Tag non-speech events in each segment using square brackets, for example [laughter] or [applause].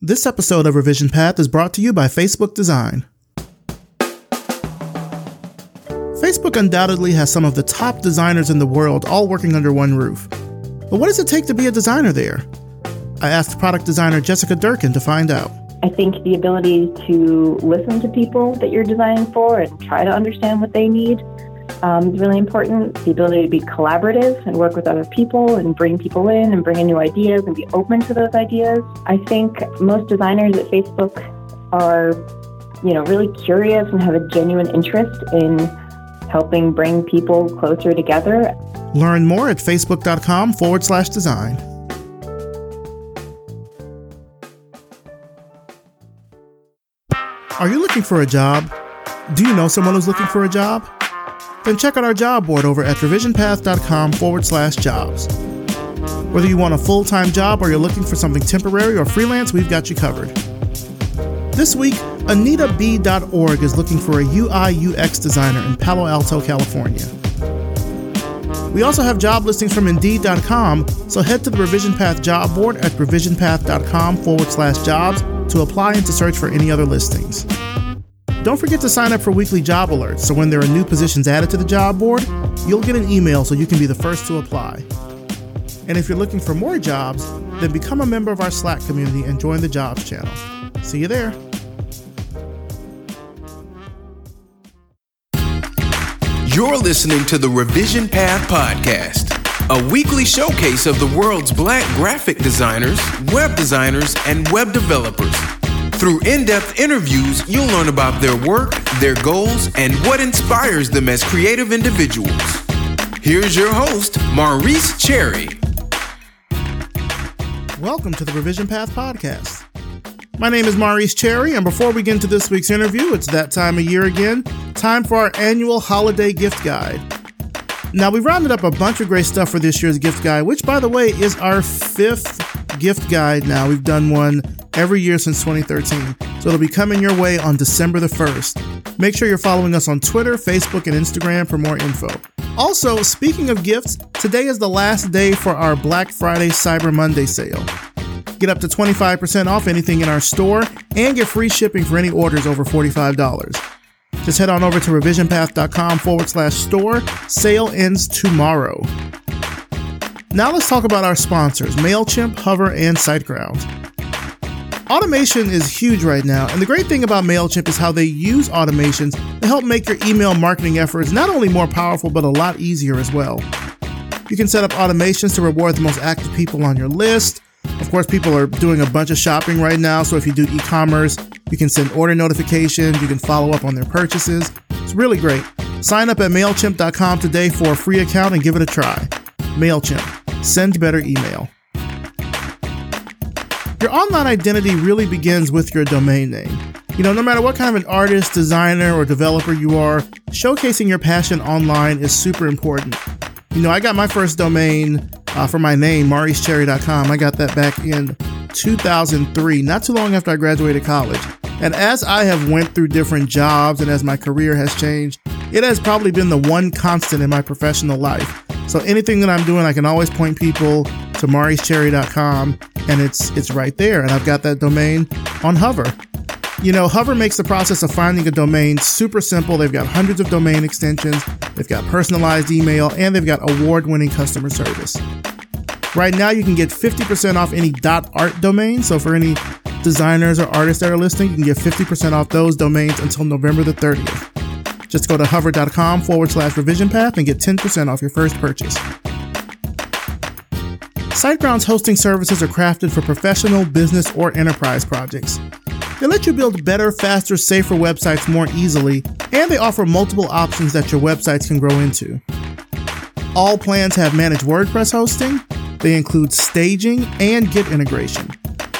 This episode of Revision Path is brought to you by Facebook Design. Facebook undoubtedly has some of the top designers in the world all working under one roof. But what does it take to be a designer there? I asked product designer Jessica Durkin to find out. I think the ability to listen to people that you're designing for and try to understand what they need um, is really important. The ability to be collaborative and work with other people and bring people in and bring in new ideas and be open to those ideas. I think most designers at Facebook are, you know, really curious and have a genuine interest in helping bring people closer together. Learn more at facebook.com forward slash design. Are you looking for a job? Do you know someone who's looking for a job? Then check out our job board over at revisionpath.com forward slash jobs. Whether you want a full time job or you're looking for something temporary or freelance, we've got you covered. This week, AnitaB.org is looking for a UI UX designer in Palo Alto, California. We also have job listings from Indeed.com, so head to the Revision Path job board at revisionpath.com forward slash jobs to apply and to search for any other listings. Don't forget to sign up for weekly job alerts so when there are new positions added to the job board, you'll get an email so you can be the first to apply. And if you're looking for more jobs, then become a member of our Slack community and join the jobs channel. See you there. You're listening to the Revision Path Podcast, a weekly showcase of the world's black graphic designers, web designers, and web developers. Through in depth interviews, you'll learn about their work, their goals, and what inspires them as creative individuals. Here's your host, Maurice Cherry. Welcome to the Revision Path Podcast. My name is Maurice Cherry, and before we get into this week's interview, it's that time of year again. Time for our annual holiday gift guide. Now, we've rounded up a bunch of great stuff for this year's gift guide, which, by the way, is our fifth gift guide now. We've done one every year since 2013, so it'll be coming your way on December the 1st. Make sure you're following us on Twitter, Facebook, and Instagram for more info. Also, speaking of gifts, today is the last day for our Black Friday Cyber Monday sale. Get up to 25% off anything in our store and get free shipping for any orders over $45. Just head on over to revisionpath.com forward slash store. Sale ends tomorrow. Now let's talk about our sponsors MailChimp, Hover, and SiteGround. Automation is huge right now, and the great thing about MailChimp is how they use automations to help make your email marketing efforts not only more powerful, but a lot easier as well. You can set up automations to reward the most active people on your list, of course, people are doing a bunch of shopping right now. So if you do e commerce, you can send order notifications, you can follow up on their purchases. It's really great. Sign up at MailChimp.com today for a free account and give it a try. MailChimp. Send better email. Your online identity really begins with your domain name. You know, no matter what kind of an artist, designer, or developer you are, showcasing your passion online is super important. You know, I got my first domain uh, for my name, mauricecherry.com. I got that back in 2003, not too long after I graduated college. And as I have went through different jobs and as my career has changed, it has probably been the one constant in my professional life. So anything that I'm doing, I can always point people to mauricecherry.com and it's it's right there. And I've got that domain on Hover. You know, Hover makes the process of finding a domain super simple. They've got hundreds of domain extensions, they've got personalized email, and they've got award winning customer service. Right now, you can get 50% off any .art domain. So for any designers or artists that are listening, you can get 50% off those domains until November the 30th. Just go to hover.com forward slash revision path and get 10% off your first purchase. SiteGround's hosting services are crafted for professional, business, or enterprise projects. They let you build better, faster, safer websites more easily, and they offer multiple options that your websites can grow into. All plans have managed WordPress hosting, they include staging and Git integration.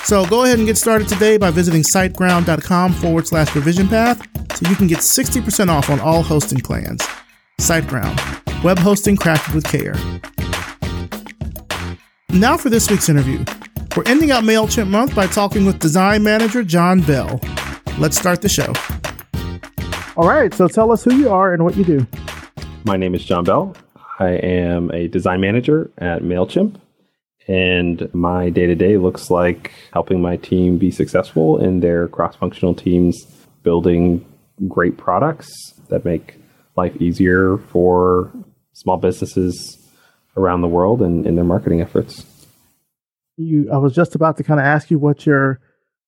So go ahead and get started today by visiting siteground.com forward slash revision path so you can get 60% off on all hosting plans. SiteGround, web hosting crafted with care. Now for this week's interview. We're ending out MailChimp month by talking with design manager Jon Bell. Let's start the show. All right, so tell us who you are and what you do. My name is Jon Bell. I am a design manager at MailChimp And my day to day looks like helping my team be successful in their cross functional teams, building great products that make life easier for small businesses around the world and in their marketing efforts. You, I was just about to kind of ask you what your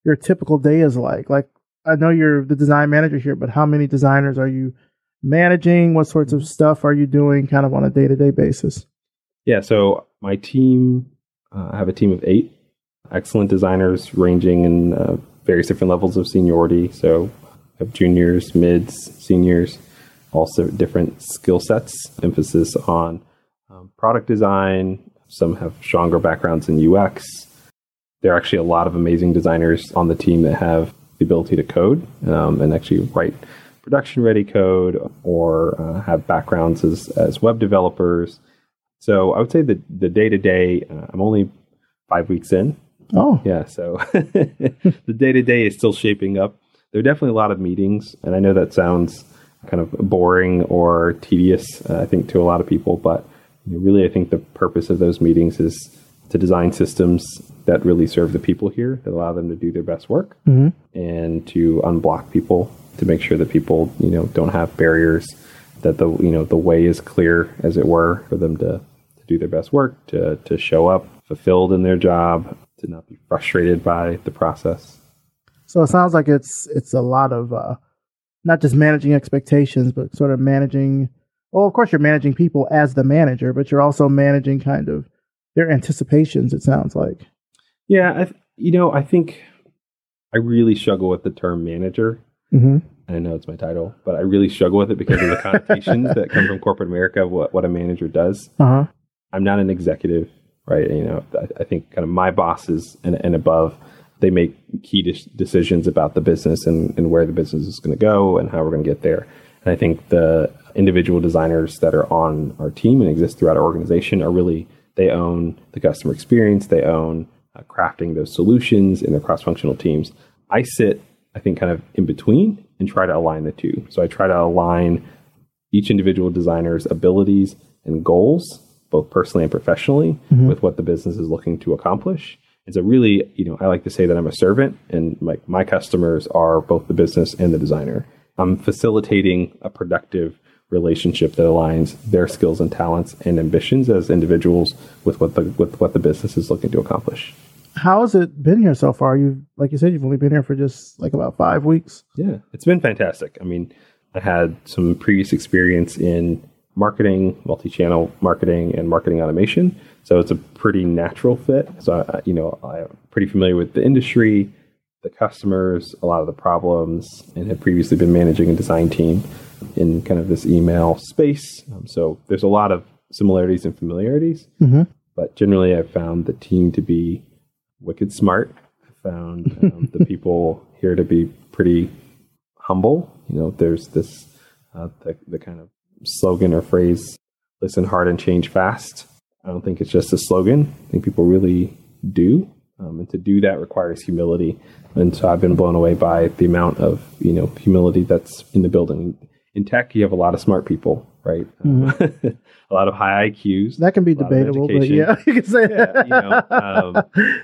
your typical day is like. Like, I know you're the design manager here, but how many designers are you managing? What sorts of stuff are you doing, kind of on a day to day basis? Yeah, so my team, uh, I have a team of eight excellent designers ranging in uh, various different levels of seniority. So, I have juniors, mids, seniors also different skill sets, emphasis on um, product design. Some have stronger backgrounds in UX. There are actually a lot of amazing designers on the team that have the ability to code um, and actually write production ready code or uh, have backgrounds as, as web developers. So I would say that the day to day, I'm only five weeks in. Oh. Yeah. So [laughs] the day to day is still shaping up. There are definitely a lot of meetings. And I know that sounds kind of boring or tedious, uh, I think, to a lot of people. But you know, really, I think the purpose of those meetings is to design systems that really serve the people here, that allow them to do their best work, mm-hmm. and to unblock people to make sure that people, you know, don't have barriers. That the you know the way is clear, as it were, for them to do their best work, to to show up fulfilled in their job, to not be frustrated by the process. So it sounds like it's it's a lot of uh, not just managing expectations, but sort of managing. Well, of course, you're managing people as the manager, but you're also managing kind of their anticipations. It sounds like. Yeah, I, you know, I think I really struggle with the term manager. Mm-hmm. I know it's my title, but I really struggle with it because of the [laughs] connotations that come from corporate America. of What what a manager does. Uh-huh. I'm not an executive, right? You know, I, I think kind of my bosses and, and above they make key de- decisions about the business and, and where the business is going to go and how we're going to get there. And I think the individual designers that are on our team and exist throughout our organization are really, they own the customer experience, they own uh, crafting those solutions in their cross functional teams. I sit, I think, kind of in between and try to align the two. So I try to align each individual designer's abilities and goals, both personally and professionally, mm-hmm. with what the business is looking to accomplish. And so really, you know, I like to say that I'm a servant and like my, my customers are both the business and the designer. I'm facilitating a productive relationship that aligns their skills and talents and ambitions as individuals with what the with what the business is looking to accomplish. How has it been here so far? You've like you said, you've only been here for just like about five weeks. Yeah, it's been fantastic. I mean, I had some previous experience in marketing, multi-channel marketing, and marketing automation. So it's a pretty natural fit. So, I, you know, I'm pretty familiar with the industry, the customers, a lot of the problems, and have previously been managing a design team in kind of this email space. Um, so there's a lot of similarities and familiarities. Mm-hmm. But generally, I've found the team to be wicked smart. I found um, the [laughs] people here to be pretty humble. You know, there's this uh, the, the kind of slogan or phrase listen hard and change fast I don't think it's just a slogan. I think people really do. Um, and to do that requires humility. And so I've been blown away by the amount of you know humility that's in the building. In tech, you have a lot of smart people, right? Mm-hmm. [laughs] a lot of high IQs. That can be debatable, but yeah, [laughs] you can say yeah, that. you know, um,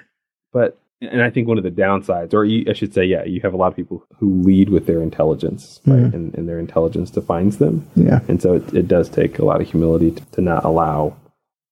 but and I think one of the downsides, or you, I should say, yeah, you have a lot of people who lead with their intelligence, right? Mm-hmm. And, and, their intelligence defines them. Yeah. And so it, it does take a lot of humility to, to not allow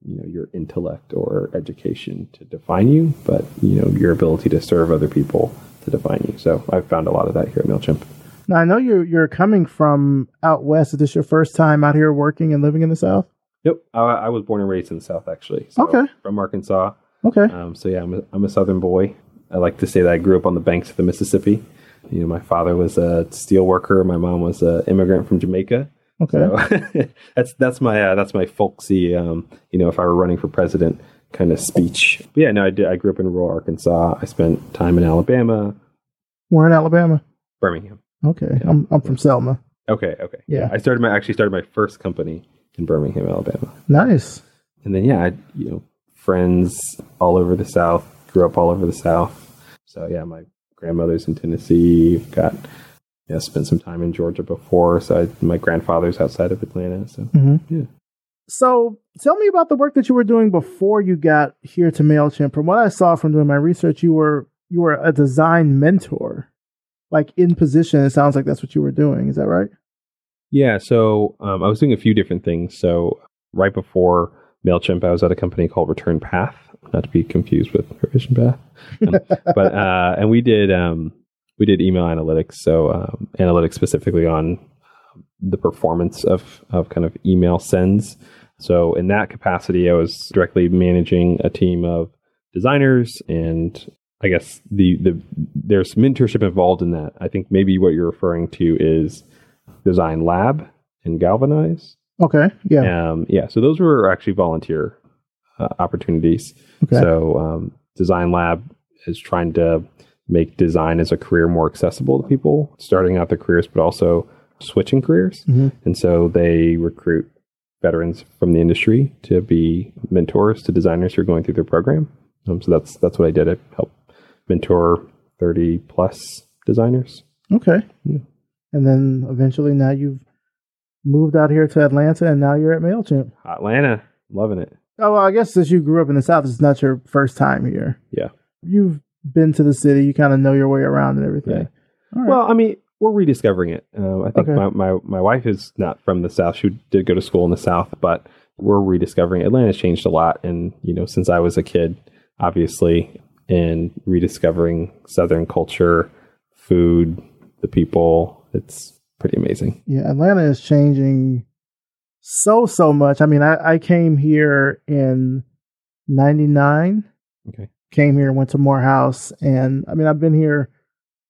you know your intellect or education to define you, but you know your ability to serve other people to define you. So I've found a lot of that here at Mailchimp. Now I know you're you're coming from out west. Is this your first time out here working and living in the South? Yep, I, I was born and raised in the South actually. So okay, from Arkansas. Okay. Um, so yeah, I'm a, I'm a Southern boy. I like to say that I grew up on the banks of the Mississippi. You know, my father was a steel worker. My mom was an immigrant from Jamaica. Okay, so [laughs] that's that's my uh, that's my folksy. Um, you know, if I were running for president, kind of speech. But yeah, no, I did. I grew up in rural Arkansas. I spent time in Alabama. Where in Alabama? Birmingham. Okay, yeah. I'm I'm from Selma. Okay, okay. Yeah. I started my actually started my first company in Birmingham, Alabama. Nice. And then yeah, I you know friends all over the South. Grew up all over the South. So yeah, my grandmother's in Tennessee. Got yeah, spent some time in Georgia before. So I, my grandfather's outside of Atlanta. So mm-hmm. yeah. So tell me about the work that you were doing before you got here to Mailchimp. From what I saw from doing my research, you were you were a design mentor, like in position. It sounds like that's what you were doing. Is that right? Yeah. So um, I was doing a few different things. So right before Mailchimp, I was at a company called Return Path, not to be confused with Revision Path, um, [laughs] but uh, and we did um, we did email analytics. So um, analytics specifically on the performance of of kind of email sends. So in that capacity, I was directly managing a team of designers and I guess the the there's mentorship involved in that. I think maybe what you're referring to is Design Lab and Galvanize. Okay. Yeah. Um, yeah. So those were actually volunteer uh, opportunities. Okay. So um, Design Lab is trying to make design as a career more accessible to people starting out their careers, but also switching careers. Mhm. And so they recruit veterans from the industry to be mentors to designers who are going through their program. Um, so that's that's what I did. I helped mentor thirty plus designers. Okay. Yeah. And then eventually now you've moved out here to Atlanta and now you're at MailChimp. Atlanta, loving it. Oh, well, I guess since you grew up in the South, it's not your first time here. Yeah. You've been to the city, you kind of know your way around and everything. Yeah. Right. Well, I mean, we're rediscovering it. Uh, I think Okay. my, my my wife is not from the South. She did go to school in the South, but we're rediscovering. it. Atlanta's changed a lot, and you know, since I was a kid, obviously, and rediscovering Southern culture, food, the people. It's pretty amazing. yeah, Atlanta is changing so, so much. I mean, I, I came here in 99. Okay. Came here, and went to Morehouse, and I mean, I've been here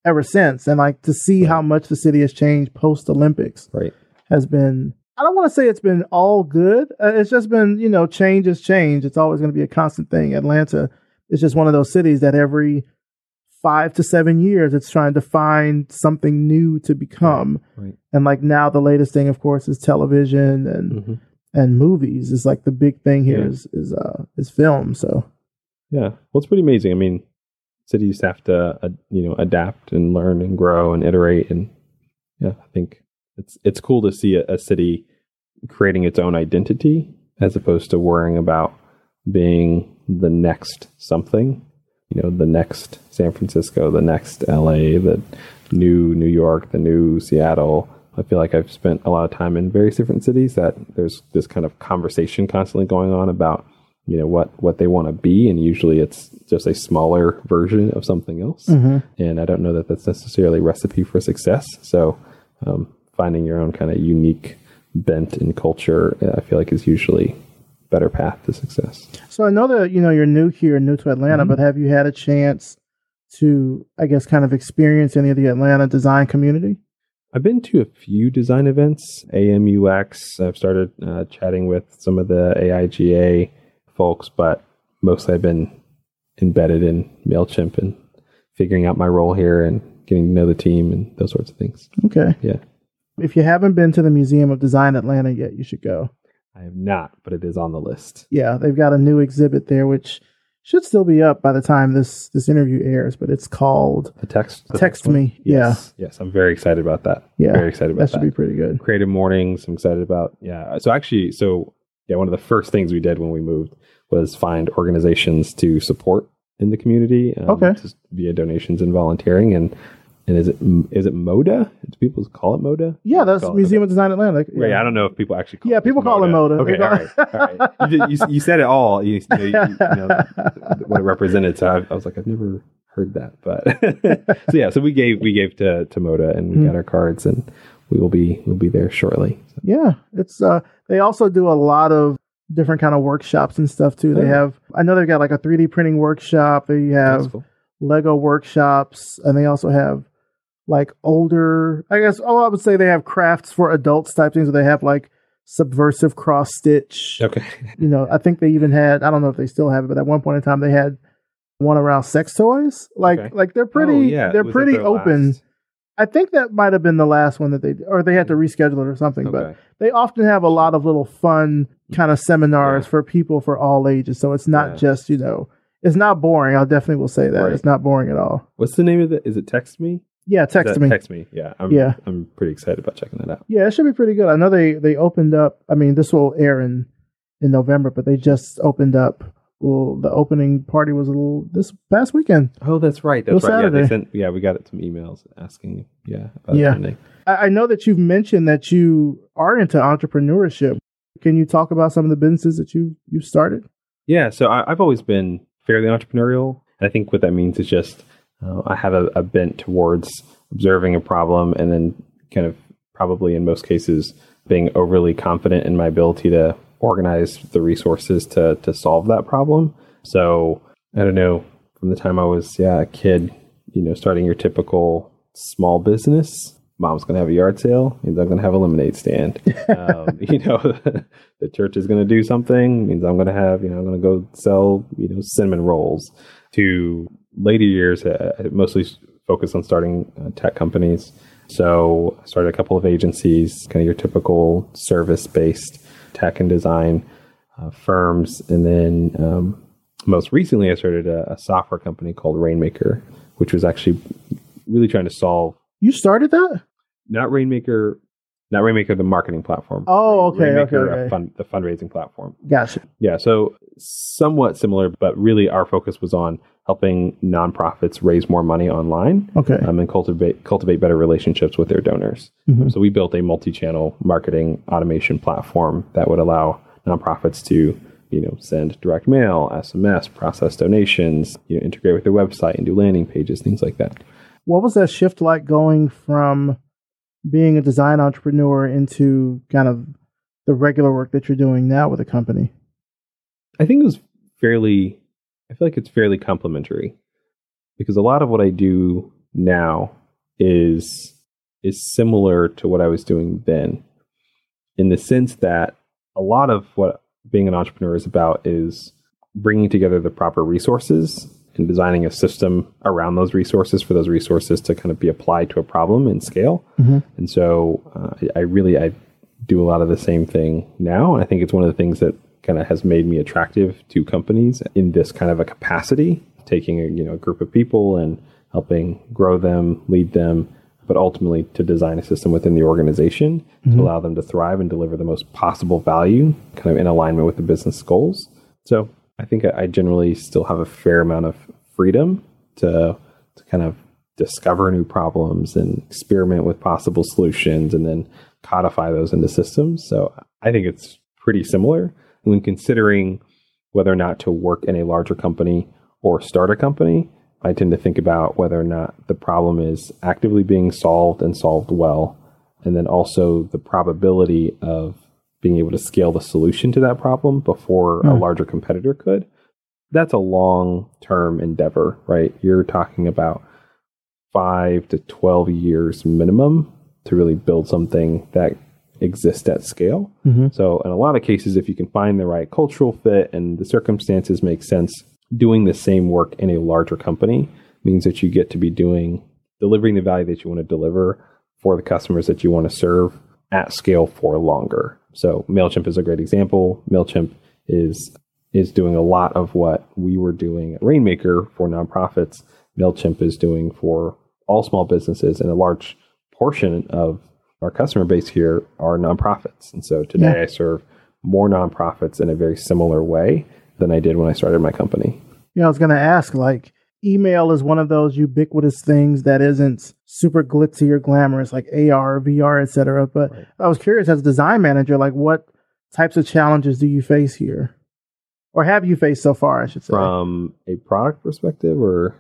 ever since. And like to see Right. how much the city has changed post Olympics Right. has been I don't want to say it's been all good. Uh, it's just been, you know, change is change. It's always going to be a constant thing. Atlanta is just one of those cities that every five to seven years it's trying to find something new to become. Right. And like now the latest thing of course is television and hmm and movies is like the big thing here Yeah. is is uh is film. So Yeah. Well, it's pretty amazing. I mean, cities have to, uh, you know, adapt and learn and grow and iterate. And yeah, I think it's it's cool to see a, a city creating its own identity as opposed to worrying about being the next something. You know, the next San Francisco, the next LA, the new New York, the new Seattle. I feel like I've spent a lot of time in various different cities that there's this kind of conversation constantly going on about you know what what they want to be and usually it's just a smaller version of something else. And i don't know that that's necessarily a recipe for success. So um, finding your own kind of unique bent in culture i feel like is usually better path to success so I know that you know you're new here, new to Atlanta, Mhm. but have you had a chance to I guess kind of experience any of the Atlanta design community? I've been to a few design events, AMUX. I've started uh, chatting with some of the AIGA folks, but mostly I've been embedded in MailChimp and figuring out my role here and getting to know the team and those sorts of things. Okay. Yeah. If you haven't been to the Museum of Design Atlanta yet, you should go. I have not, but it is on the list. Yeah, they've got a new exhibit there, which should still be up by the time this this interview airs. But it's called The text. the Text? Me. Yes. Yes. I'm very excited about that. Yeah. Very excited about that should that. Should be pretty good. creative mornings i'm excited about yeah so actually so yeah one of the first things we did when we moved was find organizations to support in the community um, Okay. just via donations and volunteering and and is it is it moda do people call it moda Yeah, that's Call it- Museum of Design Atlanta. Right, I don't know if people actually call Yeah, it people call it Moda. Okay, They all call- right, all right. [laughs] You, you, you said it all. You, you, know, you, you [laughs] know what it represented. So I, I was like, I've never heard that, but [laughs] so yeah. So we gave we gave to to Moda and we Hmm. got our cards and we will be we'll be there shortly. So, Yeah, it's uh they also do a lot of different kind of workshops and stuff too. They Oh. have I know they've got like a 3D printing workshop. They have cool. Lego workshops and they also have like older I guess oh I would say they have crafts for adults type things where they have like subversive cross stitch. Okay. [laughs] You know, I think they even had I don't know if they still have it, but at one point in time they had one around sex toys. Like Okay. like they're pretty Oh, yeah. they're Was pretty open. last? I think that might have been the last one that they or they had to reschedule it or something, but they often have a lot of little fun kind of seminars Yeah. for people for all ages. So it's not Yeah. just, you know, it's not boring. I definitely will say that. Right. It's not boring at all. What's the name of it? Is it Text Me? Yeah, text that me. Text Me. Yeah. I'm, Yeah. I'm pretty excited about checking that out. Yeah, it should be pretty good. I know they they opened up. I mean, this will air in in November, but they just opened up. Well, the opening party was a little this past weekend. Oh, that's right. That's right. Yeah, they sent, yeah, we got some emails asking. Yeah. About Yeah. I, I know that you've mentioned that you are into entrepreneurship. Can you talk about some of the businesses that you you started? Yeah, so I, I've always been fairly entrepreneurial. And I think what that means is just uh, I have a, a bent towards observing a problem and then kind of probably in most cases being overly confident in my ability to organize the resources to to solve that problem. So I don't know, from the time I was yeah a kid, you know, starting your typical small business. Mom's going to have a yard sale means I'm going to have a lemonade stand. [laughs] um, you know, [laughs] the church is going to do something means I'm going to have, you know, I'm going to go sell, you know, cinnamon rolls. To later years, uh, I mostly focused on starting uh, tech companies. So I started a couple of agencies, kind of your typical service-based tech and design uh, firms, and then um, most recently, I started a, a software company called Rainmaker, which was actually really trying to solve You started that? not Rainmaker, not Rainmaker, the marketing platform. Oh, okay, Rainmaker, okay, a okay. fund, the fundraising platform. Gotcha. Yeah, so somewhat similar, but really our focus was on helping nonprofits raise more money online Okay. um, and cultivate cultivate better relationships with their donors. Mhm. So we built a multi-channel marketing automation platform that would allow nonprofits to you know send direct mail, SMS, process donations, you know, integrate with their website and do landing pages, things like that. What was that shift like going from being a design entrepreneur into kind of the regular work that you're doing now with a company? I think it was fairly. I feel like it's fairly complementary because a lot of what I do now is is similar to what I was doing then, in the sense that a lot of what being an entrepreneur is about is bringing together the proper resources and designing a system around those resources for those resources to kind of be applied to a problem and scale. Mhm. And so uh, I I really I do a lot of the same thing now, and I think it's one of the things that kind of has made me attractive to companies in this kind of a capacity, taking a you know a group of people and helping grow them, lead them, but ultimately to design a system within the organization to mm-hmm. allow them to thrive and deliver the most possible value, kind of in alignment with the business goals. So I think I I generally still have a fair amount of freedom to to kind of discover new problems and experiment with possible solutions and then codify those into systems. So I think it's pretty similar when considering whether or not to work in a larger company or start a company. I tend to think about whether or not the problem is actively being solved and solved well, and then also the probability of being able to scale the solution to that problem before a Hmm. larger competitor could. That's a long term endeavor, right? You're talking about five to 12 years minimum to really build something that exists at scale. Mhm. So, in a lot of cases, if you can find the right cultural fit and the circumstances make sense, doing the same work in a larger company means that you get to be doing delivering the value that you want to deliver for the customers that you want to serve at scale for longer. So, Mailchimp is a great example. Mailchimp is is doing a lot of what we were doing at Rainmaker for nonprofits. Mailchimp is doing for all small businesses, and a large portion of our customer base here are nonprofits. And so today Yeah. I serve more nonprofits in a very similar way than I did when I started my company. Yeah, I was going to ask like email is one of those ubiquitous things that isn't super glitzy or glamorous like AR, VR, etc. But Right. I was curious as a design manager, like what types of challenges do you face here? Or have you faced so far, I should say? From a product perspective, or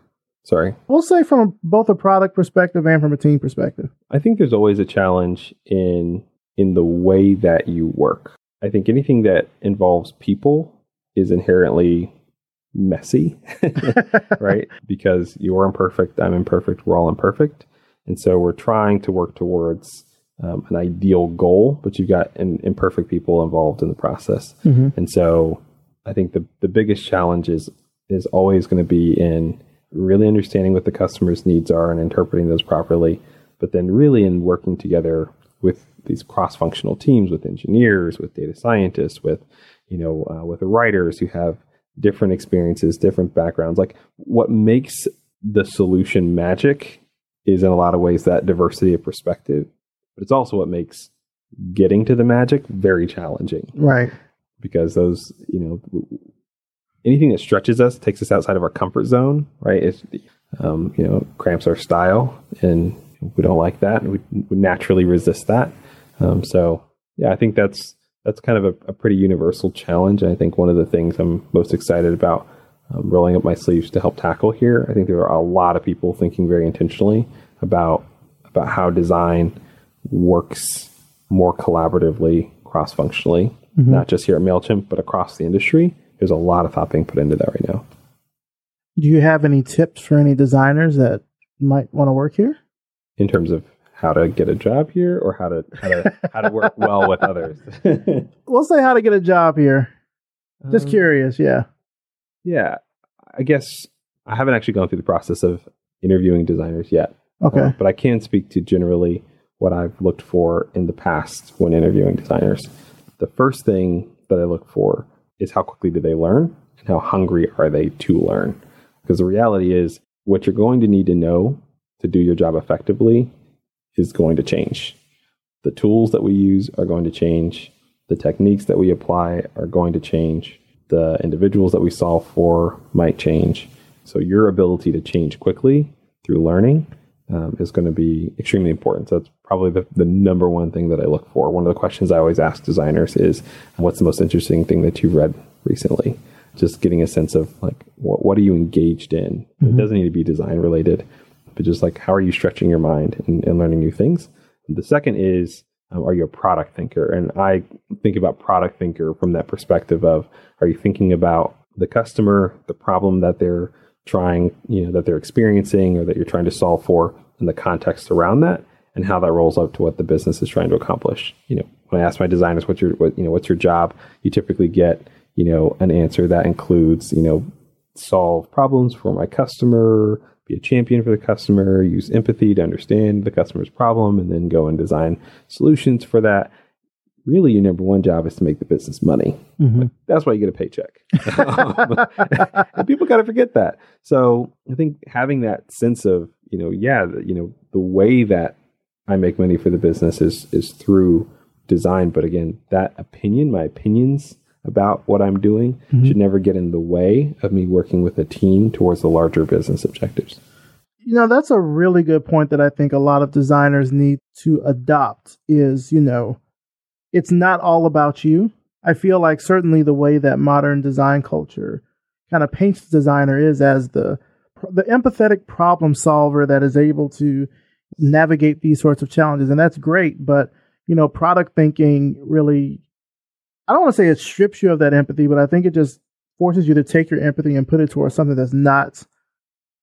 sorry, we'll say from both a product perspective and from a team perspective. I think there's always a challenge in in the way that you work. I think anything that involves people is inherently messy, [laughs] right? [laughs] Because you're imperfect, I'm imperfect, we're all imperfect, and so we're trying to work towards um, an ideal goal, but you've got in, imperfect people involved in the process, Mhm. and so I think the the biggest challenge is is always going to be in really understanding what the customer's needs are and interpreting those properly, but then really in working together with these cross-functional teams, with engineers, with data scientists, with you know, uh, with writers who have different experiences, different backgrounds. Like what makes the solution magic is in a lot of ways that diversity of perspective, but it's also what makes getting to the magic very challenging Right. because those, you know, anything that stretches us takes us outside of our comfort zone, right? It's, um, you know, cramps our style, and we don't like that. We would naturally resist that. Um, so, yeah, I think that's that's kind of a, a, pretty universal challenge. And I think one of the things I'm most excited about um, rolling up my sleeves to help tackle here. I think there are a lot of people thinking very intentionally about about how design works more collaboratively, cross functionally, mm-hmm. not just here at Mailchimp, but across the industry. There's a lot of thought being put into that right now. Do you have any tips for any designers that might want to work here? In terms of how to get a job here or how to how to [laughs] how to work well with others. [laughs] we'll say how to get a job here. Just um, curious, yeah. Yeah. I guess I haven't actually gone through the process of interviewing designers yet. Okay. Uh, but I can speak to generally what I've looked for in the past when interviewing designers. The first thing that I look for is how quickly do they learn and how hungry are they to learn? Because the reality is, what you're going to need to know to do your job effectively is going to change. The tools that we use are going to change. The techniques that we apply are going to change. The individuals that we solve for might change. So, your ability to change quickly through learning um, is going to be extremely important. So, that's probably the, the number one thing that I look for. One of the questions I always ask designers is what's the most interesting thing that you've read recently? Just getting a sense of like, what, what are you engaged in? Mm-hmm. It doesn't need to be design related but just like how are you stretching your mind and, and learning new things? The second is, um, are you a product thinker? And I think about product thinker from that perspective of, are you thinking about the customer, the problem that they're trying, you know, that they're experiencing or that you're trying to solve for, and the context around that, and how that rolls up to what the business is trying to accomplish. You know, when I ask my designers, what's your, what, you know, what's your job? You typically get, you know, an answer that includes, you know, solve problems for my customer, be a champion for the customer, use empathy to understand the customer's problem, and then go and design solutions for that. Really, your number one job is to make the business money. Mm-hmm. That's why you get a paycheck. [laughs] and people got to forget that. So I think having that sense of, you know, yeah, the, you know, the way that I make money for the business is is through design. But again, that opinion, my opinions about what I'm doing mm-hmm. should never get in the way of me working with a team towards the larger business objectives. You know, that's a really good point that I think a lot of designers need to adopt is, you know, it's not all about you. I feel like certainly the way that modern design culture kind of paints the designer is as the the empathetic problem solver that is able to navigate these sorts of challenges and that's great, but you know, product thinking really I don't want to say it strips you of that empathy, but I think it just forces you to take your empathy and put it towards something that's not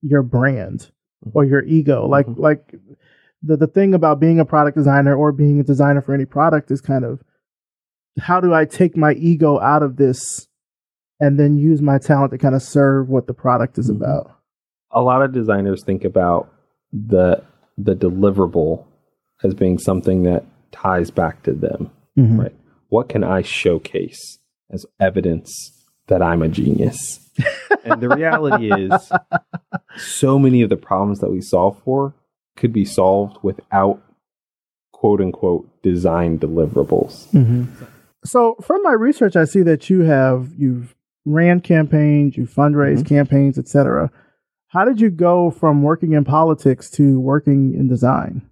your brand or your ego. Like mm-hmm. like the the thing about being a product designer or being a designer for any product is kind of how do I take my ego out of this and then use my talent to kind of serve what the product is mm-hmm. about. A lot of designers think about the the deliverable as being something that ties back to them, mm-hmm. right? what can I showcase as evidence that I'm a genius? and the reality is, [laughs] so many of the problems that we solve for could be solved without quote unquote design deliverables. Mm-hmm. So, from my research, I see that you have you've ran campaigns, you fundraised mm-hmm. campaigns, etc. How did you go from working in politics to working in design?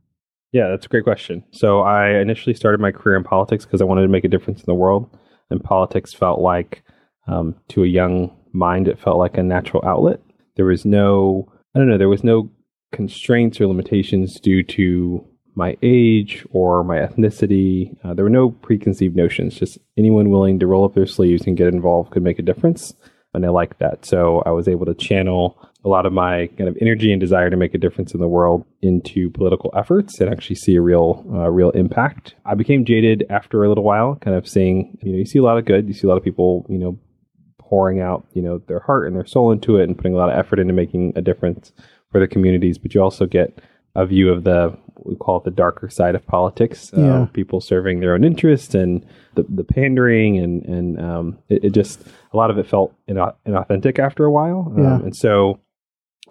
Yeah, that's a great question. So I initially started my career in politics because I wanted to make a difference in the world, and politics felt like, um, to a young mind, it felt like a natural outlet. There was no, I don't know, there was no constraints or limitations due to my age or my ethnicity. Uh, there were no preconceived notions. Just anyone willing to roll up their sleeves and get involved could make a difference and I like that. So I was able to channel a lot of my kind of energy and desire to make a difference in the world into political efforts and actually see a real, uh, real impact. I became jaded after a little while, kind of seeing, you know, you see a lot of good, you see a lot of people, you know, pouring out, you know, their heart and their soul into it and putting a lot of effort into making a difference for the communities. But you also get a view of the we call it the darker side of politics. Uh, yeah. People serving their own interests and the, the pandering and and um, it, it, just a lot of it felt inauthentic after a while. Um, yeah. And so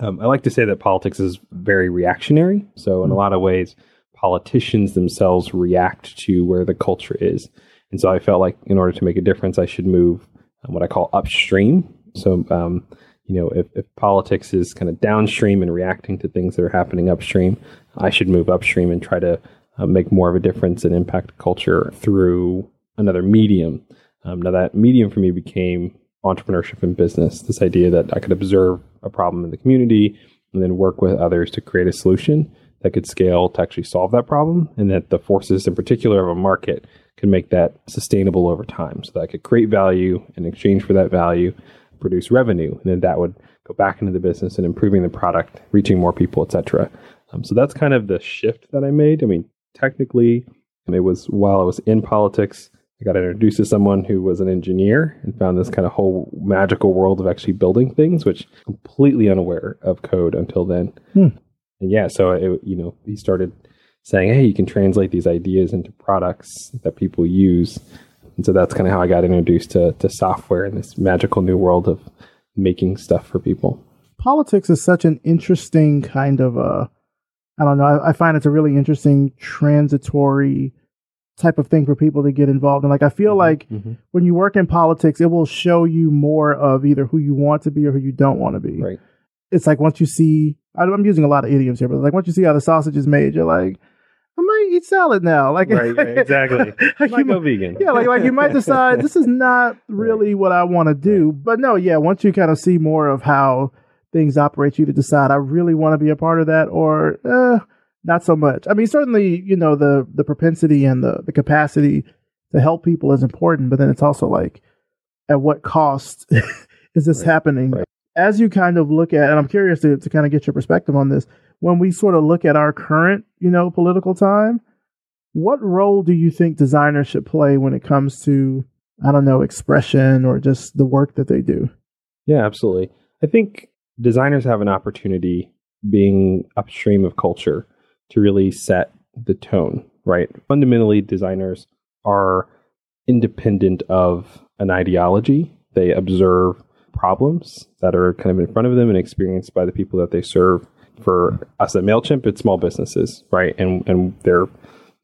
um, I like to say that politics is very reactionary. So in mm a lot of ways, politicians themselves react to where the culture is. And so I felt like in order to make a difference, I should move um, what I call upstream. So, um, you know, if, if politics is kind of downstream and reacting to things that are happening upstream, I should move upstream and try to uh, make more of a difference and impact culture through another medium. Um, now, that medium for me became entrepreneurship and business. This idea that I could observe a problem in the community and then work with others to create a solution that could scale to actually solve that problem, and that the forces in particular of a market could make that sustainable over time. So that I could create value in exchange for that value, produce revenue, and then that would go back into the business and improving the product, reaching more people, etc. Um, so that's kind of the shift that I made. I mean, technically, and it was while I was in politics, I got introduced to someone who was an engineer and found this kind of whole magical world of actually building things, which completely unaware of code until then. Hmm. And yeah, so it, you know, he started saying, "Hey, you can translate these ideas into products that people use." And so that's kind of how I got introduced to to software in this magical new world of making stuff for people. Politics is such an interesting kind of a I don't know. I, I find it's a really interesting transitory type of thing for people to get involved in. Like I feel mm-hmm, like mm-hmm. when you work in politics, it will show you more of either who you want to be or who you don't want to be. Right. It's like once you see, I'm using a lot of idioms here, but like once you see how the sausage is made, you're like, eat salad now. Like right, right exactly. [laughs] like might you, go vegan. Yeah, like like you might decide this is not [laughs] really what I want to do. But no, yeah, once you kind of see more of how things operate, you to decide I really want to be a part of that or uh, not so much. I mean, certainly, you know, the the propensity and the the capacity to help people is important, but then it's also like, at what cost [laughs] is this right. happening? Right. As you kind of look at, and I'm curious to, to kind of get your perspective on this, when we sort of look at our current, you know, political time, what role do you think designers should play when it comes to, I don't know, expression or just the work that they do? Yeah, absolutely. I think designers have an opportunity being upstream of culture to really set the tone, right? Fundamentally, designers are independent of an ideology. They observe problems that are kind of in front of them and experienced by the people that they serve. For us at MailChimp, it's small businesses, right? And and there are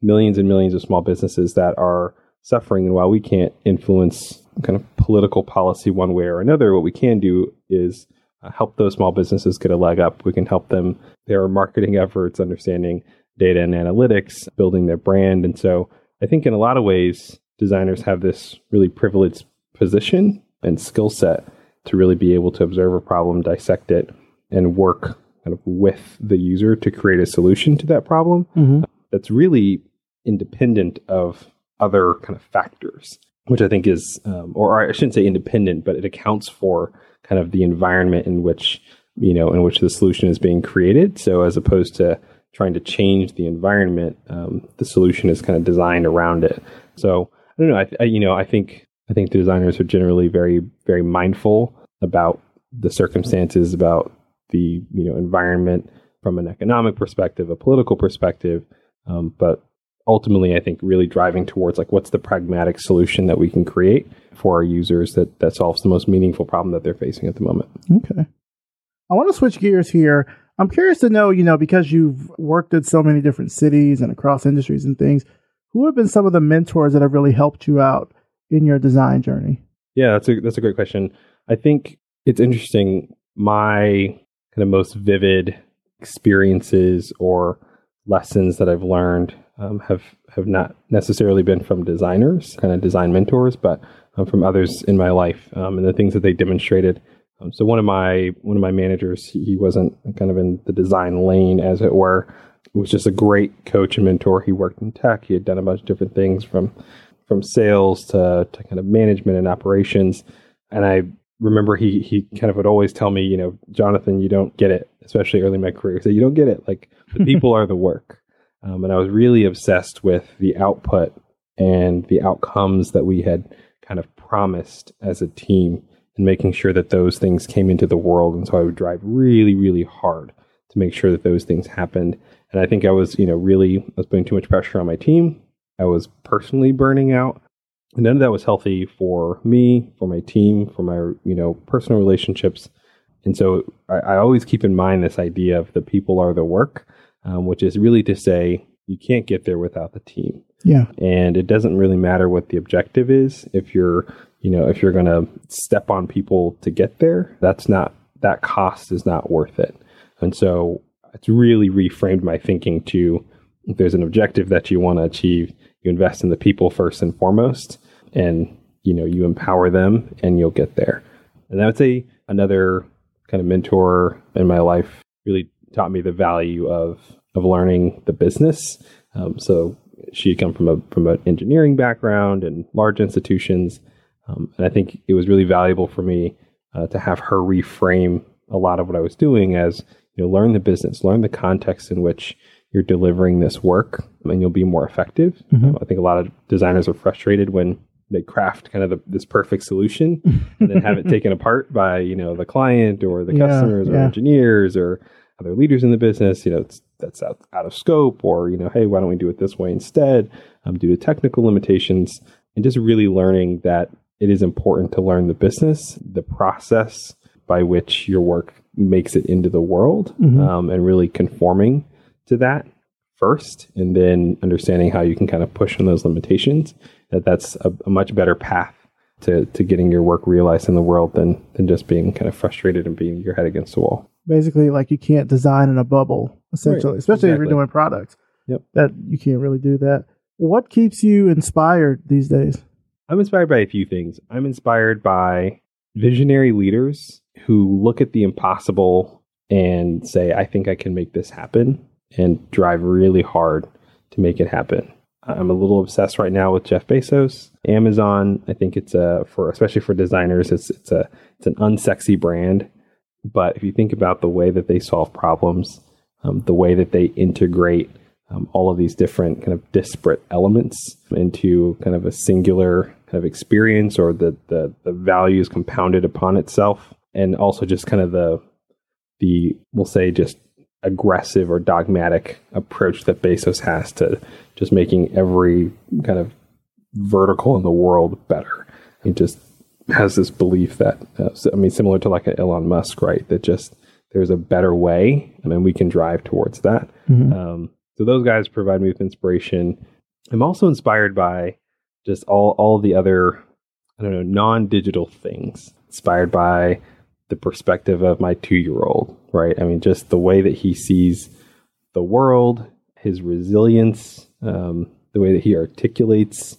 millions and millions of small businesses that are suffering. And while we can't influence kind of political policy one way or another, what we can do is uh, help those small businesses get a leg up. We can help them their marketing efforts, understanding data and analytics, building their brand. And so I think in a lot of ways, designers have this really privileged position and skill set to really be able to observe a problem, dissect it, and work kind of with the user to create a solution to that problem mm-hmm. That's really independent of other kind of factors, which I think is, um, or I shouldn't say independent, but it accounts for kind of the environment in which you know in which the solution is being created. So as opposed to trying to change the environment, um, the solution is kind of designed around it. So I don't know. I, I, you know I think I think the designers are generally very very mindful about the circumstances, about the you know environment from an economic perspective, a political perspective, um, but ultimately, I think really driving towards like what's the pragmatic solution that we can create for our users that that solves the most meaningful problem that they're facing at the moment. Okay. I want to switch gears here. I'm curious to know, you know, because you've worked at so many different cities and across industries and things, who have been some of the mentors that have really helped you out in your design journey? Yeah, that's a that's a great question. I think it's interesting. My kind of most vivid experiences or lessons that I've learned um, have have not necessarily been from designers, kind of design mentors, but um, from others in my life um, and the things that they demonstrated. Um, so one of my one of my managers, he wasn't kind of in the design lane, as it were. It was just a great coach and mentor. He worked in tech. He had done a bunch of different things from from sales to, to kind of management and operations. And I remember he he kind of would always tell me, you know, Jonathan, you don't get it, especially early in my career. So you don't get it. Like the [laughs] people are the work. Um, and I was really obsessed with the output and the outcomes that we had kind of promised as a team and making sure that those things came into the world. And so I would drive really, really hard to make sure that those things happened. And I think I was, you know, really, I was putting too much pressure on my team. I was personally burning out. And none of that was healthy for me, for my team, for my, you know, personal relationships. And so I, I always keep in mind this idea of the people are the work um, which is really to say you can't get there without the team. Yeah. And it doesn't really matter what the objective is. If you're, you know, if you're going to step on people to get there, that's not, that cost is not worth it. And so it's really reframed my thinking to if there's an objective that you want to achieve, you invest in the people first and foremost, and you know you empower them, and you'll get there. And I would say another kind of mentor in my life really taught me the value of of learning the business. Um, so she had come from a from an engineering background and large institutions, um, and I think it was really valuable for me uh, to have her reframe a lot of what I was doing as you know learn the business, learn the context in which you're delivering this work, and you'll be more effective. Mm-hmm. Um, I think a lot of designers are frustrated when they craft kind of the, this perfect solution [laughs] and then have it taken apart by you know the client or the yeah, customers or engineers or other leaders in the business. You know, that's out, out of scope, or you know, hey, why don't we do it this way instead? Um, due to technical limitations, and just really learning that it is important to learn the business, the process by which your work makes it into the world, mm-hmm. um, and really conforming to that first, and then understanding how you can kind of push on those limitations. That that's a, a much better path to, to getting your work realized in the world than than just being kind of frustrated and being your head against the wall. Basically, like you can't design in a bubble, essentially, right. especially exactly. if you're doing products. Yep. That you can't really do that. What keeps you inspired these days? I'm inspired by a few things. I'm inspired by visionary leaders who look at the impossible and say, I think I can make this happen and drive really hard to make it happen. I'm a little obsessed right now with Jeff Bezos. Amazon, I think it's a for especially for designers, it's it's a it's an unsexy brand. But if you think about the way that they solve problems, um, the way that they integrate um, all of these different kind of disparate elements into kind of a singular kind of experience, or the the, the values compounded upon itself, and also just kind of the the we'll say just aggressive or dogmatic approach that Bezos has to just making every kind of vertical in the world better. He just has this belief that, uh, I mean, similar to like an Elon Musk, right? That just there's a better way, and then we can drive towards that. Mm-hmm. Um, so those guys provide me with inspiration. I'm also inspired by just all all the other, I don't know, non-digital things. Inspired by the perspective of my two year old, right? I mean, just the way that he sees the world, his resilience, um, the way that he articulates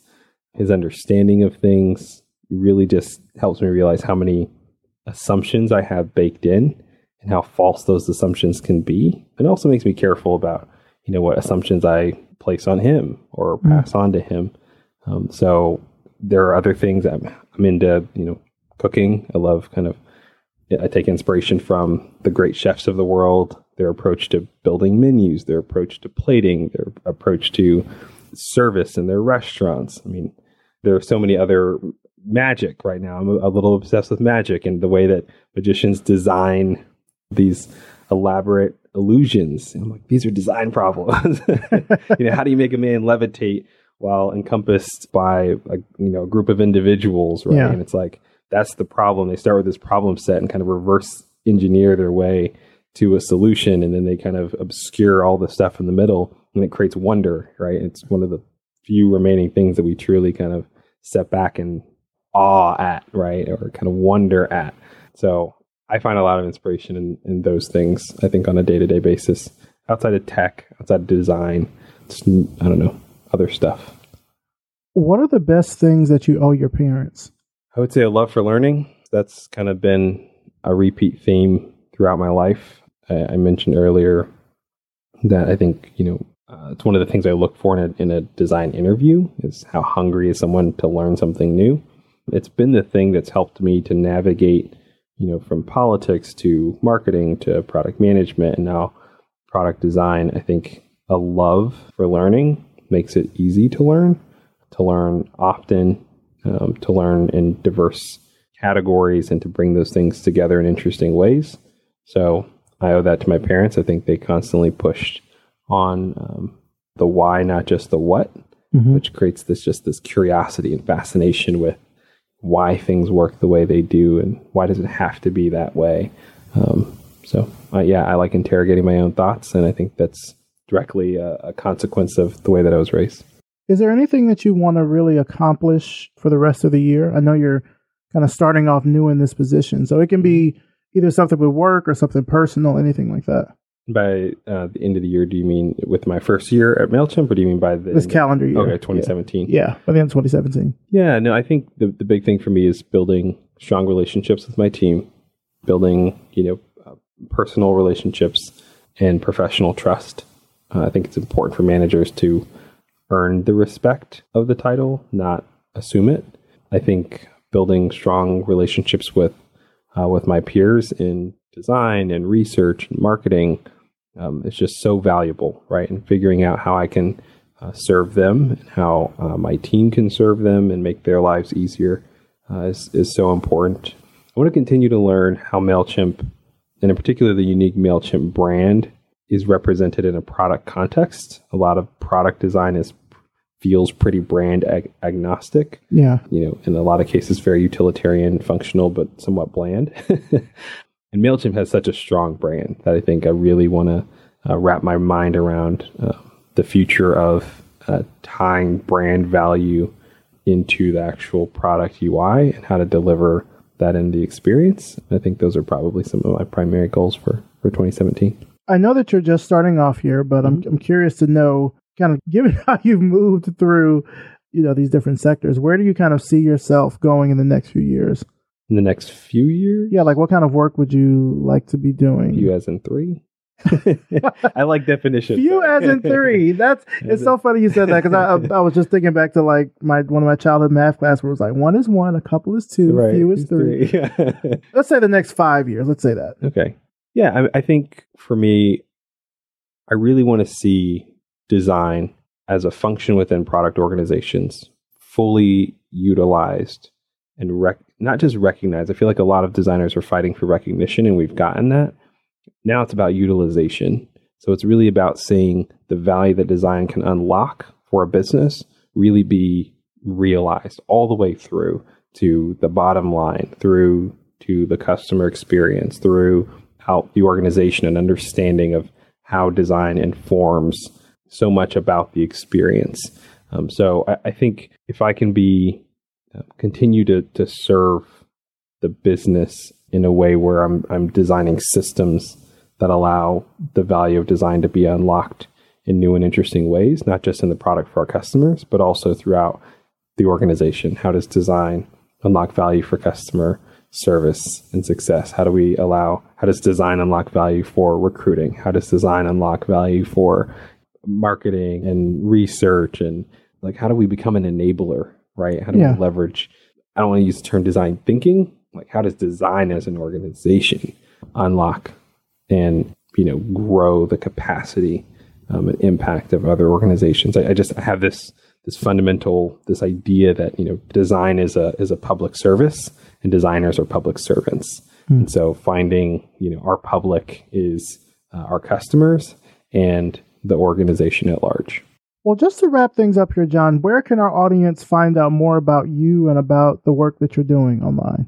his understanding of things really just helps me realize how many assumptions I have baked in and how false those assumptions can be. It also makes me careful about, you know, what assumptions I place on him or mm. pass mm. on to him. Um, so there are other things I'm, I'm into, you know, cooking. I love kind of I take inspiration from the great chefs of the world, their approach to building menus, their approach to plating, their approach to service in their restaurants. I mean, there are so many other magic right now. I'm a, little obsessed with magic and the way that magicians design these elaborate illusions. I'm like, these are design problems. [laughs] you know, how do you make a man levitate while encompassed by a you know a group of individuals, right? Yeah. And it's like that's the problem. They start with this problem set and kind of reverse engineer their way to a solution, and then they kind of obscure all the stuff in the middle, and it creates wonder. Right? It's one of the few remaining things that we truly kind of step back and awe at, right, or kind of wonder at. So I find a lot of inspiration in, in those things. I think on a day to day basis, outside of tech, outside of design, I don't know, other stuff. What are the best things that you owe your parents? I would say a love for learning. That's kind of been a repeat theme throughout my life. I, I mentioned earlier that I think, you know, uh, it's one of the things I look for in a, in a design interview is how hungry is someone to learn something new. It's been the thing that's helped me to navigate, you know, from politics to marketing to product management and now product design. I think a love for learning makes it easy to learn, to learn often, um, to learn in diverse categories and to bring those things together in interesting ways. So I owe that to my parents. I think they constantly pushed on um, the why, not just the what, mm-hmm. which creates this just this curiosity and fascination with why things work the way they do and why does it have to be that way. Um, so uh, yeah, I like interrogating my own thoughts, and I think that's directly a, a consequence of the way that I was raised. Is there anything that you want to really accomplish for the rest of the year? I know you're kind of starting off new in this position, so it can be either something with work or something personal, anything like that. By uh, the end of the year, do you mean with my first year at Mailchimp, or do you mean by the this calendar year? Okay, 2017. Yeah, yeah by the end of 2017. Yeah, no, I think the the big thing for me is building strong relationships with my team, building you know uh, personal relationships and professional trust. Uh, I think it's important for managers to earn the respect of the title, not assume it. I think building strong relationships with uh, with my peers in design and research and marketing um, is just so valuable, right? And figuring out how I can uh, serve them and how uh, my team can serve them and make their lives easier uh, is, is so important. I want to continue to learn how MailChimp, and in particular the unique MailChimp brand, is represented in a product context. A lot of product design is feels pretty brand ag- agnostic. Yeah. You know, in a lot of cases, very utilitarian, functional, but somewhat bland. [laughs] and MailChimp has such a strong brand that I think I really want to uh, wrap my mind around uh, the future of uh, tying brand value into the actual product UI and how to deliver that in the experience. I think those are probably some of my primary goals for, for 2017. I know that you're just starting off here, but I'm, mm-hmm. I'm curious to know kind of [laughs] given how you've moved through, you know, these different sectors, where do you kind of see yourself going in the next few years? In the next few years? Yeah, like what kind of work would you like to be doing? You as in three? [laughs] I like definitions. Few as in three. That's [laughs] it's so funny you said that because I, I was just thinking back to like my one of my childhood math class where it was like one is one, a couple is two, right. few is three. three. Let's say the next five years. Let's say that. Okay. Yeah, I, I think for me, I really want to see design as a function within product organizations fully utilized and rec- not just recognized. I feel like a lot of designers are fighting for recognition, and we've gotten that. Now it's about utilization. So it's really about seeing the value that design can unlock for a business really be realized all the way through to the bottom line, through to the customer experience, through out the organization and understanding of how design informs so much about the experience. Um, so I, I, think if I can be uh, continue to to serve the business in a way where I'm I'm designing systems that allow the value of design to be unlocked in new and interesting ways, not just in the product for our customers, but also throughout the organization. How does design unlock value for customer service and success? How do we allow, how does design unlock value for recruiting? How does design unlock value for marketing and research and like how do we become an enabler, right? How do yeah. we leverage I don't want to use the term design thinking, like how does design as an organization unlock and you know grow the capacity um, and impact of other organizations? I, I just I have this this fundamental this idea that you know design is a is a public service and designers are public servants mm. and so finding you know our public is uh, our customers and the organization at large. Well, just to wrap things up here, Jon, where can our audience find out more about you and about the work that you're doing online?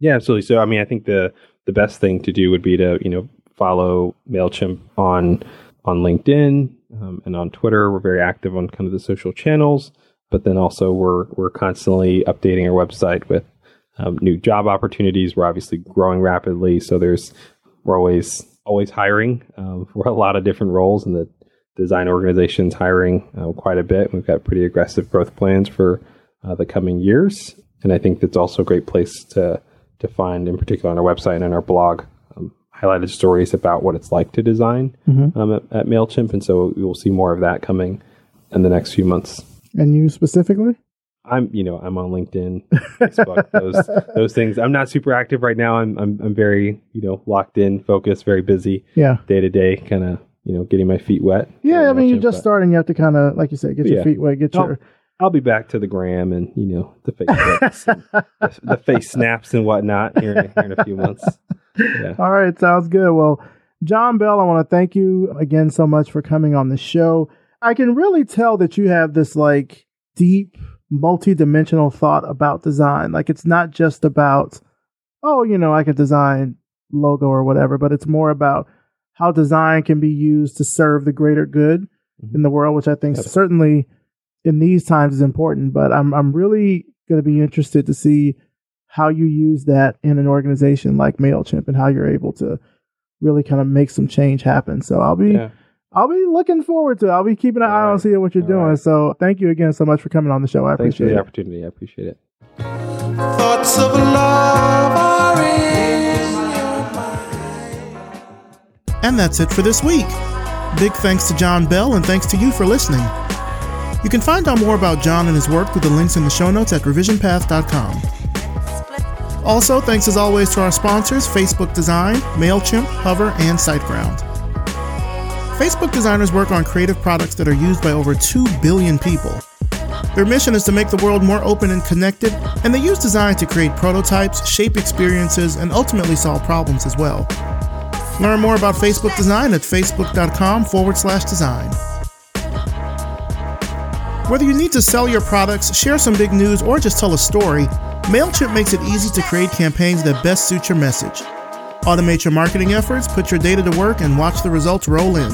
Yeah, absolutely. So, I mean, I think the the best thing to do would be to you know follow Mailchimp on on LinkedIn um, and on Twitter. We're very active on kind of the social channels, but then also we're we're constantly updating our website with um, new job opportunities. We're obviously growing rapidly, so there's we're always always hiring um, for a lot of different roles, and the design organization's hiring uh, quite a bit. We've got pretty aggressive growth plans for uh, the coming years, and I think that's also a great place to to find, in particular, on our website and our blog, highlighted stories about what it's like to design mm-hmm. um, at, at Mailchimp, and so you'll see more of that coming in the next few months. And you specifically? I'm, you know, I'm on LinkedIn, Facebook, [laughs] those those things. I'm not super active right now. I'm I'm I'm very, you know, locked in, focused, very busy. Yeah. Day to day, kind of, you know, getting my feet wet. Yeah, I mean, you're just starting. You have to kind of, like you said, get your yeah. feet wet, get your. I'll be back to the gram and you know the face [laughs] the, the, face snaps and whatnot here in, here in a few months. [laughs] Yeah. [laughs] All right, sounds good. Well, Jon Bell, I want to thank you again so much for coming on the show. I can really tell that you have this like deep multi-dimensional thought about design. Like it's not just about, oh, you know, I can design logo or whatever, but it's more about how design can be used to serve the greater good mm-hmm. in the world, which I think yep. certainly in these times is important. But I'm I'm really going to be interested to see how you use that in an organization like Mailchimp and how you're able to really kind of make some change happen. So I'll be. Yeah. I'll be looking forward to it. I'll be keeping an All eye right. on seeing what you're All doing. Right. So thank you again so much for coming on the show. I Thanks appreciate for the it. opportunity. I appreciate it. Thoughts of love are in And that's it for this week. Big thanks to Jon Bell and thanks to you for listening. You can find out more about Jon and his work through the links in the show notes at revisionpath.com. Also, thanks as always to our sponsors Facebook Design, MailChimp, Hover, and SiteGround. Facebook designers work on creative products that are used by over 2 billion people. Their mission is to make the world more open and connected, and they use design to create prototypes, shape experiences, and ultimately solve problems as well. Learn more about Facebook design at facebook.com forward slash design. Whether you need to sell your products, share some big news, or just tell a story, MailChimp makes it easy to create campaigns that best suit your message. Automate your marketing efforts, put your data to work, and watch the results roll in.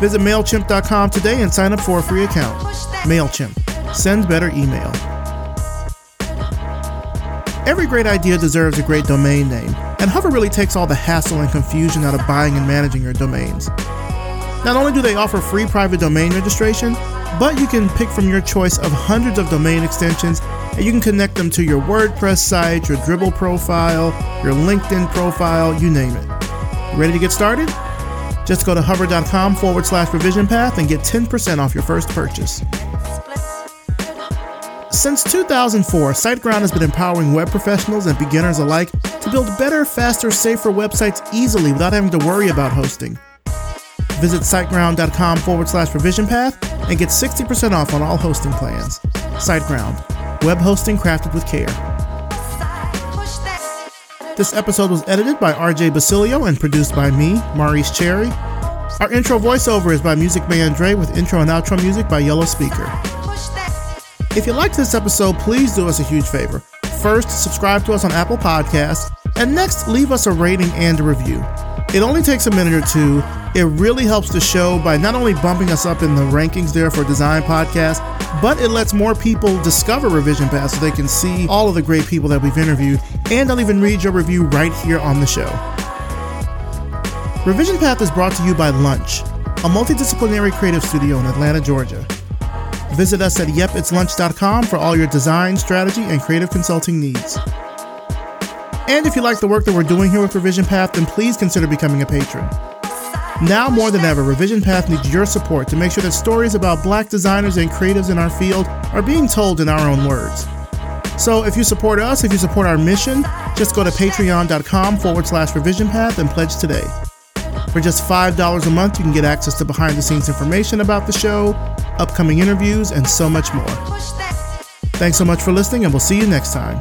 Visit MailChimp.com today and sign up for a free account. MailChimp. Send better email. Every great idea deserves a great domain name, and Hover really takes all the hassle and confusion out of buying and managing your domains. Not only do they offer free private domain registration, but you can pick from your choice of hundreds of domain extensions and you can connect them to your WordPress site, your Dribbble profile, your LinkedIn profile, you name it. Ready to get started? Just go to hover.com forward slash revision path and get 10% off your first purchase. Since 2004, SiteGround has been empowering web professionals and beginners alike to build better, faster, safer websites easily without having to worry about hosting. Visit siteground.com forward slash revision path and get 60% off on all hosting plans. SiteGround, web hosting crafted with care. This episode was edited by RJ Basilio and produced by me, Maurice Cherry. Our intro voiceover is by Music Man Dre with intro and outro music by Yellow Speaker. If you liked this episode, please do us a huge favor. First, subscribe to us on Apple Podcasts, and next, leave us a rating and a review. It only takes a minute or two. It really helps the show by not only bumping us up in the rankings there for Design Podcast, but it lets more people discover Revision Path so they can see all of the great people that we've interviewed, and I'll even read your review right here on the show. Revision Path is brought to you by Lunch, a multidisciplinary creative studio in Atlanta, Georgia. Visit us at yepitslunch.com for all your design, strategy, and creative consulting needs. And if you like the work that we're doing here with Revision Path, then please consider becoming a patron. Now more than ever, Revision Path needs your support to make sure that stories about black designers and creatives in our field are being told in our own words. So if you support us, if you support our mission, just go to patreon.com forward slash revision path and pledge today. For just $5 a month, you can get access to behind the scenes information about the show, upcoming interviews, and so much more. Thanks so much for listening, and we'll see you next time.